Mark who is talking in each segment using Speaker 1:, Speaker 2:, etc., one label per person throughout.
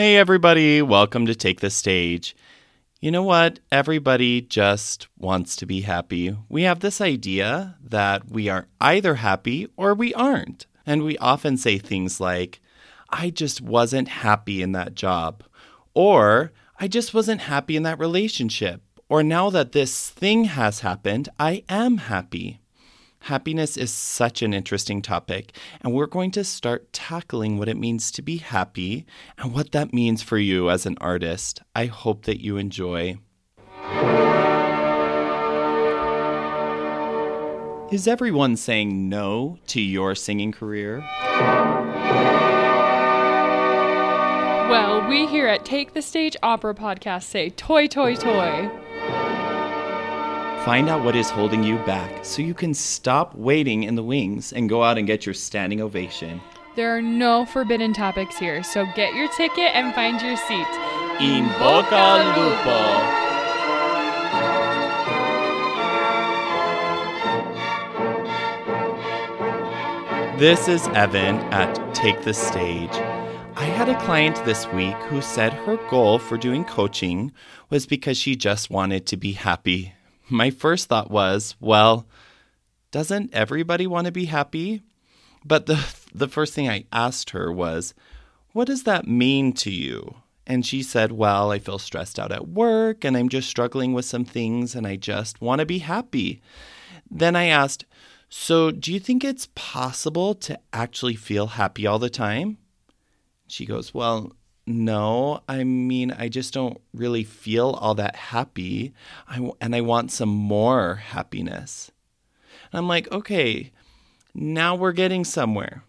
Speaker 1: Hey, everybody, welcome to Take the Stage. You know what? Everybody just wants to be happy. We have this idea that we are either happy or we aren't. And we often say things like, I just wasn't happy in that job, or I just wasn't happy in that relationship, or now that this thing has happened, I am happy. Happiness is such an interesting topic, and we're going to start tackling what it means to be happy and what that means for you as an artist. I hope that you enjoy. Is everyone saying no to your singing career?
Speaker 2: Well, we here at Take the Stage Opera Podcast say toi, toi, toi.
Speaker 1: Find out what is holding you back so you can stop waiting in the wings and go out and get your standing ovation.
Speaker 2: There are no forbidden topics here, so get your ticket and find your seat.
Speaker 1: In Bocca al Lupo. This is Evan at Take the Stage. I had a client this week who said her goal for doing coaching was because she just wanted to be happy my first thought was, well, doesn't everybody want to be happy? But the the first thing I asked her was, what does that mean to you? And she said, well, I feel stressed out at work and I'm just struggling with some things and I just want to be happy. Then I asked, so do you think it's possible to actually feel happy all the time? She goes, well, no, I mean, I just don't really feel all that happy. I, and I want some more happiness. And I'm like, okay, now we're getting somewhere.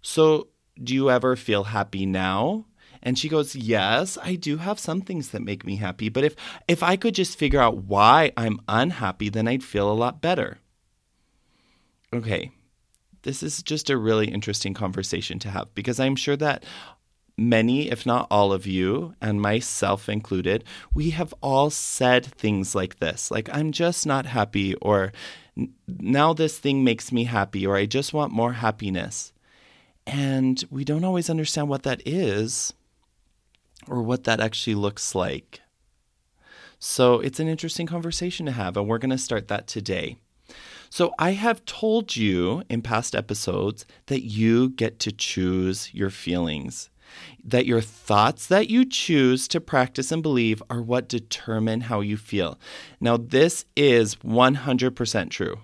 Speaker 1: So, do you ever feel happy now? And she goes, "Yes, I do have some things that make me happy, but if if I could just figure out why I'm unhappy, then I'd feel a lot better." Okay. This is just a really interesting conversation to have because I'm sure that many, if not all of you, and myself included, we have all said things like this like, I'm just not happy, or now this thing makes me happy, or I just want more happiness. And we don't always understand what that is or what that actually looks like. So it's an interesting conversation to have, and we're going to start that today. So, I have told you in past episodes that you get to choose your feelings that your thoughts that you choose to practice and believe are what determine how you feel. Now, this is 100% true.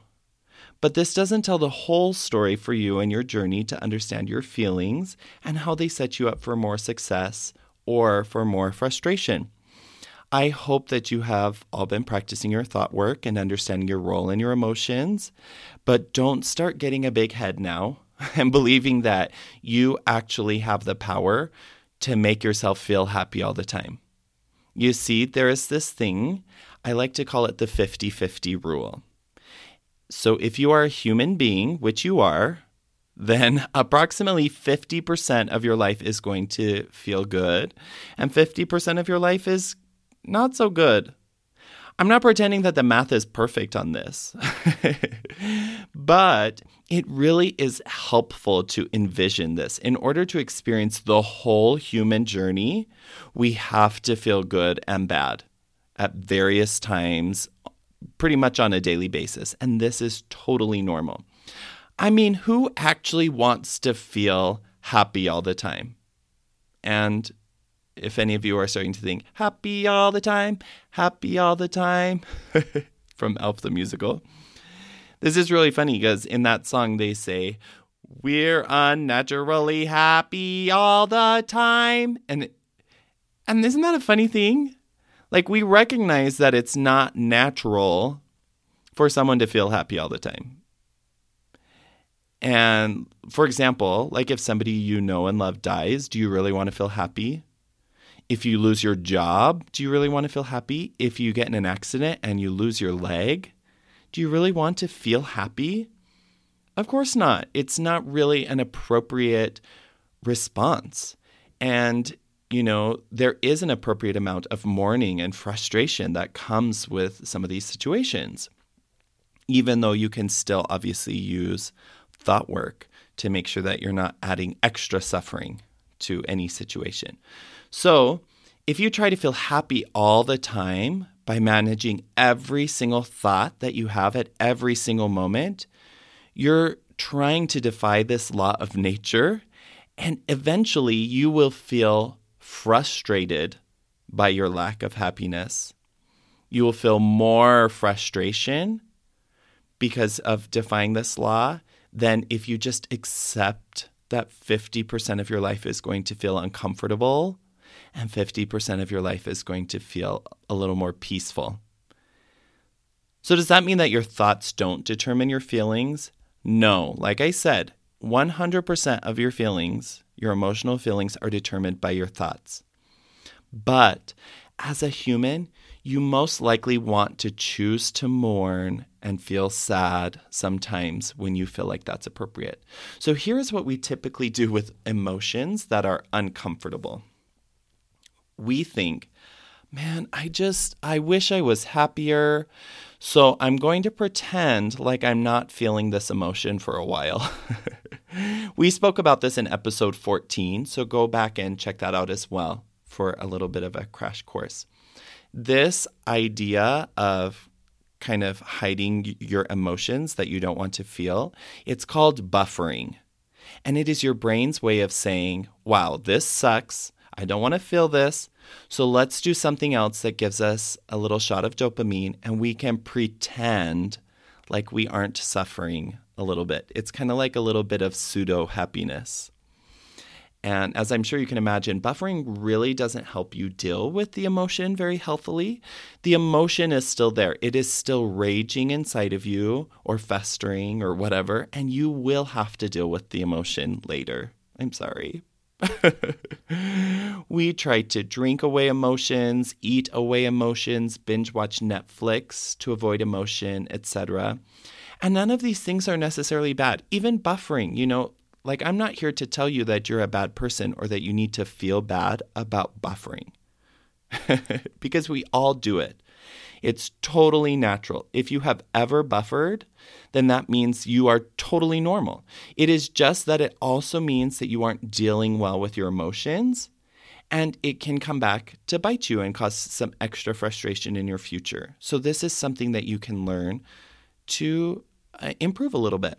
Speaker 1: But this doesn't tell the whole story for you and your journey to understand your feelings and how they set you up for more success or for more frustration. I hope that you have all been practicing your thought work and understanding your role in your emotions, but don't start getting a big head now and believing that you actually have the power to make yourself feel happy all the time. You see, there is this thing, I like to call it the 50 50 rule. So if you are a human being, which you are, then approximately 50% of your life is going to feel good, and 50% of your life is not so good. I'm not pretending that the math is perfect on this, but it really is helpful to envision this. In order to experience the whole human journey, we have to feel good and bad at various times, pretty much on a daily basis. And this is totally normal. I mean, who actually wants to feel happy all the time? And if any of you are starting to think, happy all the time, happy all the time, from Elf the Musical. This is really funny because in that song they say, We're unnaturally happy all the time. And and isn't that a funny thing? Like we recognize that it's not natural for someone to feel happy all the time. And for example, like if somebody you know and love dies, do you really want to feel happy? If you lose your job, do you really want to feel happy? If you get in an accident and you lose your leg, do you really want to feel happy? Of course not. It's not really an appropriate response. And, you know, there is an appropriate amount of mourning and frustration that comes with some of these situations, even though you can still obviously use thought work to make sure that you're not adding extra suffering to any situation. So, if you try to feel happy all the time by managing every single thought that you have at every single moment, you're trying to defy this law of nature, and eventually you will feel frustrated by your lack of happiness. You will feel more frustration because of defying this law than if you just accept that 50% of your life is going to feel uncomfortable and 50% of your life is going to feel a little more peaceful. So, does that mean that your thoughts don't determine your feelings? No. Like I said, 100% of your feelings, your emotional feelings, are determined by your thoughts. But as a human, you most likely want to choose to mourn and feel sad sometimes when you feel like that's appropriate. So here's what we typically do with emotions that are uncomfortable. We think, man, I just, I wish I was happier. So I'm going to pretend like I'm not feeling this emotion for a while. we spoke about this in episode 14, so go back and check that out as well for a little bit of a crash course. This idea of kind of hiding your emotions that you don't want to feel, it's called buffering. And it is your brain's way of saying, wow, this sucks. I don't want to feel this. So let's do something else that gives us a little shot of dopamine and we can pretend like we aren't suffering a little bit. It's kind of like a little bit of pseudo happiness. And as I'm sure you can imagine, buffering really doesn't help you deal with the emotion very healthily. The emotion is still there, it is still raging inside of you or festering or whatever, and you will have to deal with the emotion later. I'm sorry. we try to drink away emotions, eat away emotions, binge watch Netflix to avoid emotion, etc. And none of these things are necessarily bad. Even buffering, you know, like, I'm not here to tell you that you're a bad person or that you need to feel bad about buffering because we all do it. It's totally natural. If you have ever buffered, then that means you are totally normal. It is just that it also means that you aren't dealing well with your emotions and it can come back to bite you and cause some extra frustration in your future. So, this is something that you can learn to uh, improve a little bit.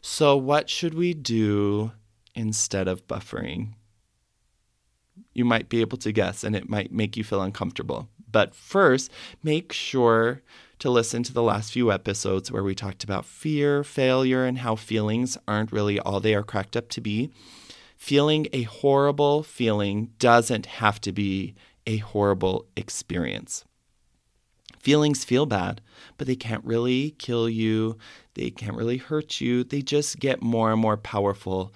Speaker 1: So, what should we do instead of buffering? You might be able to guess, and it might make you feel uncomfortable. But first, make sure to listen to the last few episodes where we talked about fear, failure, and how feelings aren't really all they are cracked up to be. Feeling a horrible feeling doesn't have to be a horrible experience. Feelings feel bad, but they can't really kill you. They can't really hurt you. They just get more and more powerful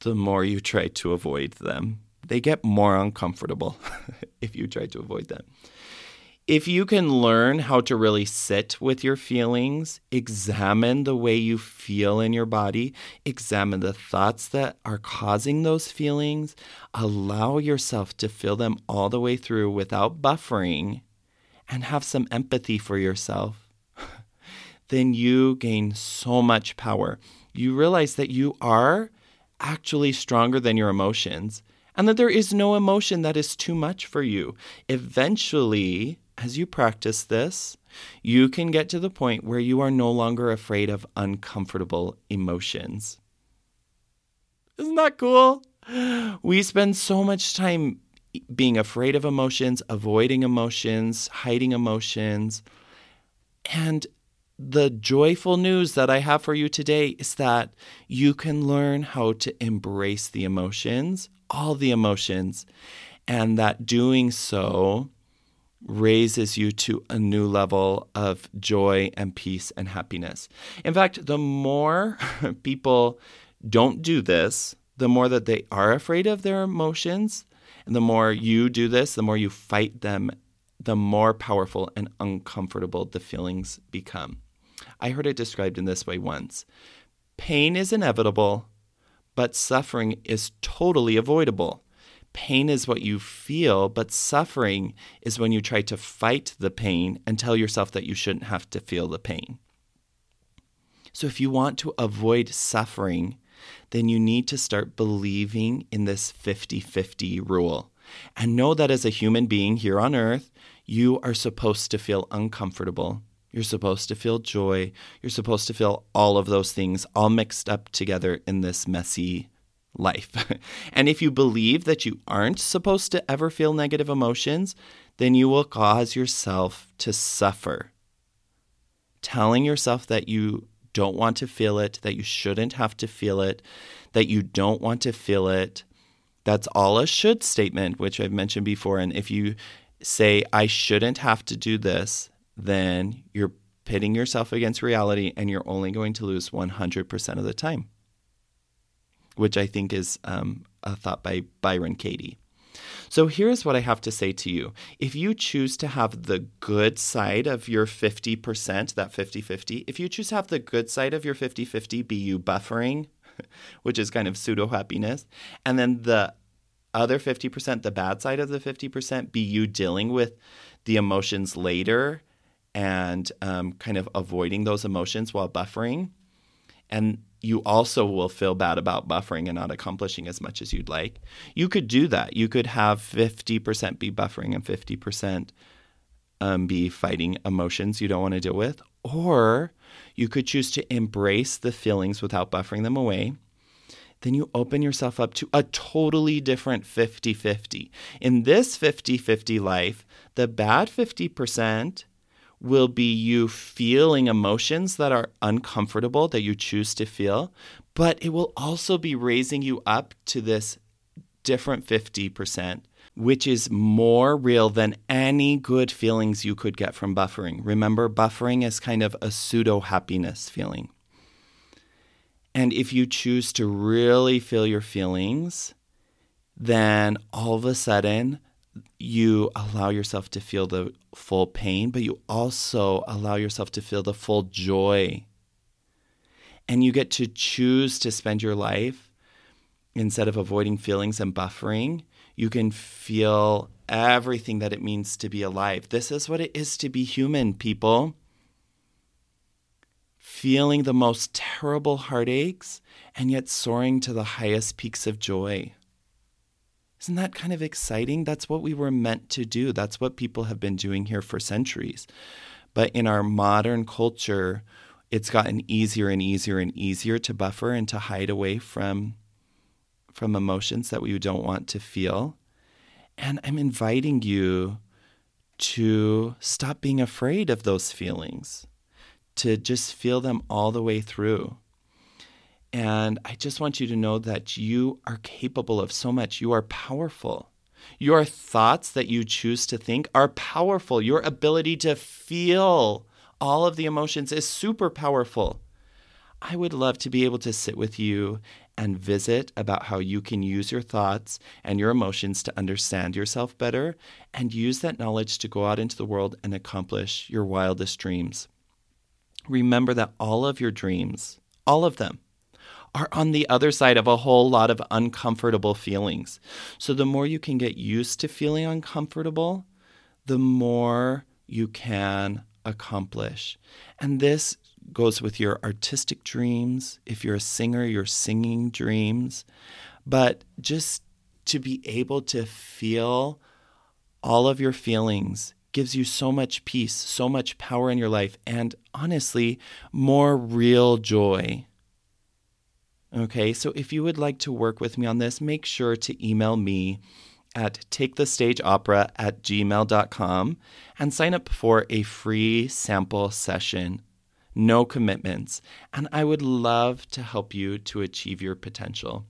Speaker 1: the more you try to avoid them. They get more uncomfortable if you try to avoid them. If you can learn how to really sit with your feelings, examine the way you feel in your body, examine the thoughts that are causing those feelings, allow yourself to feel them all the way through without buffering and have some empathy for yourself, then you gain so much power. You realize that you are actually stronger than your emotions and that there is no emotion that is too much for you. Eventually, as you practice this, you can get to the point where you are no longer afraid of uncomfortable emotions. Isn't that cool? We spend so much time being afraid of emotions, avoiding emotions, hiding emotions. And the joyful news that I have for you today is that you can learn how to embrace the emotions, all the emotions, and that doing so raises you to a new level of joy and peace and happiness. In fact, the more people don't do this, the more that they are afraid of their emotions, and the more you do this, the more you fight them, the more powerful and uncomfortable the feelings become. I heard it described in this way once Pain is inevitable, but suffering is totally avoidable. Pain is what you feel, but suffering is when you try to fight the pain and tell yourself that you shouldn't have to feel the pain. So, if you want to avoid suffering, then you need to start believing in this 50 50 rule. And know that as a human being here on earth, you are supposed to feel uncomfortable. You're supposed to feel joy. You're supposed to feel all of those things all mixed up together in this messy life. and if you believe that you aren't supposed to ever feel negative emotions, then you will cause yourself to suffer. Telling yourself that you don't want to feel it, that you shouldn't have to feel it, that you don't want to feel it, that's all a should statement, which I've mentioned before. And if you say, I shouldn't have to do this, then you're pitting yourself against reality and you're only going to lose 100% of the time, which I think is um, a thought by Byron Katie. So here's what I have to say to you. If you choose to have the good side of your 50%, that 50 50, if you choose to have the good side of your 50 50 be you buffering, which is kind of pseudo happiness, and then the other 50%, the bad side of the 50%, be you dealing with the emotions later and um, kind of avoiding those emotions while buffering. And you also will feel bad about buffering and not accomplishing as much as you'd like. You could do that. You could have 50% be buffering and 50% um, be fighting emotions you don't want to deal with. Or you could choose to embrace the feelings without buffering them away. Then you open yourself up to a totally different 50 50. In this 50 50 life, the bad 50% will be you feeling emotions that are uncomfortable that you choose to feel, but it will also be raising you up to this different 50%, which is more real than any good feelings you could get from buffering. Remember, buffering is kind of a pseudo happiness feeling. And if you choose to really feel your feelings, then all of a sudden, you allow yourself to feel the full pain, but you also allow yourself to feel the full joy. And you get to choose to spend your life instead of avoiding feelings and buffering. You can feel everything that it means to be alive. This is what it is to be human, people. Feeling the most terrible heartaches and yet soaring to the highest peaks of joy. Isn't that kind of exciting? That's what we were meant to do. That's what people have been doing here for centuries. But in our modern culture, it's gotten easier and easier and easier to buffer and to hide away from from emotions that we don't want to feel. And I'm inviting you to stop being afraid of those feelings, to just feel them all the way through. And I just want you to know that you are capable of so much. You are powerful. Your thoughts that you choose to think are powerful. Your ability to feel all of the emotions is super powerful. I would love to be able to sit with you and visit about how you can use your thoughts and your emotions to understand yourself better and use that knowledge to go out into the world and accomplish your wildest dreams. Remember that all of your dreams, all of them, are on the other side of a whole lot of uncomfortable feelings. So the more you can get used to feeling uncomfortable, the more you can accomplish. And this goes with your artistic dreams. If you're a singer, your singing dreams. But just to be able to feel all of your feelings gives you so much peace, so much power in your life, and honestly, more real joy. Okay, so if you would like to work with me on this, make sure to email me at takethestageopera at gmail.com and sign up for a free sample session. No commitments. And I would love to help you to achieve your potential.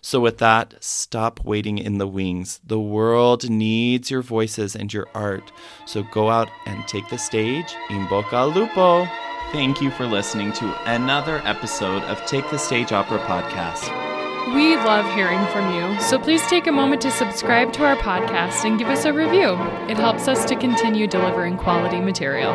Speaker 1: So, with that, stop waiting in the wings. The world needs your voices and your art. So, go out and take the stage. In bocca al lupo. Thank you for listening to another episode of Take the Stage Opera podcast.
Speaker 2: We love hearing from you, so please take a moment to subscribe to our podcast and give us a review. It helps us to continue delivering quality material.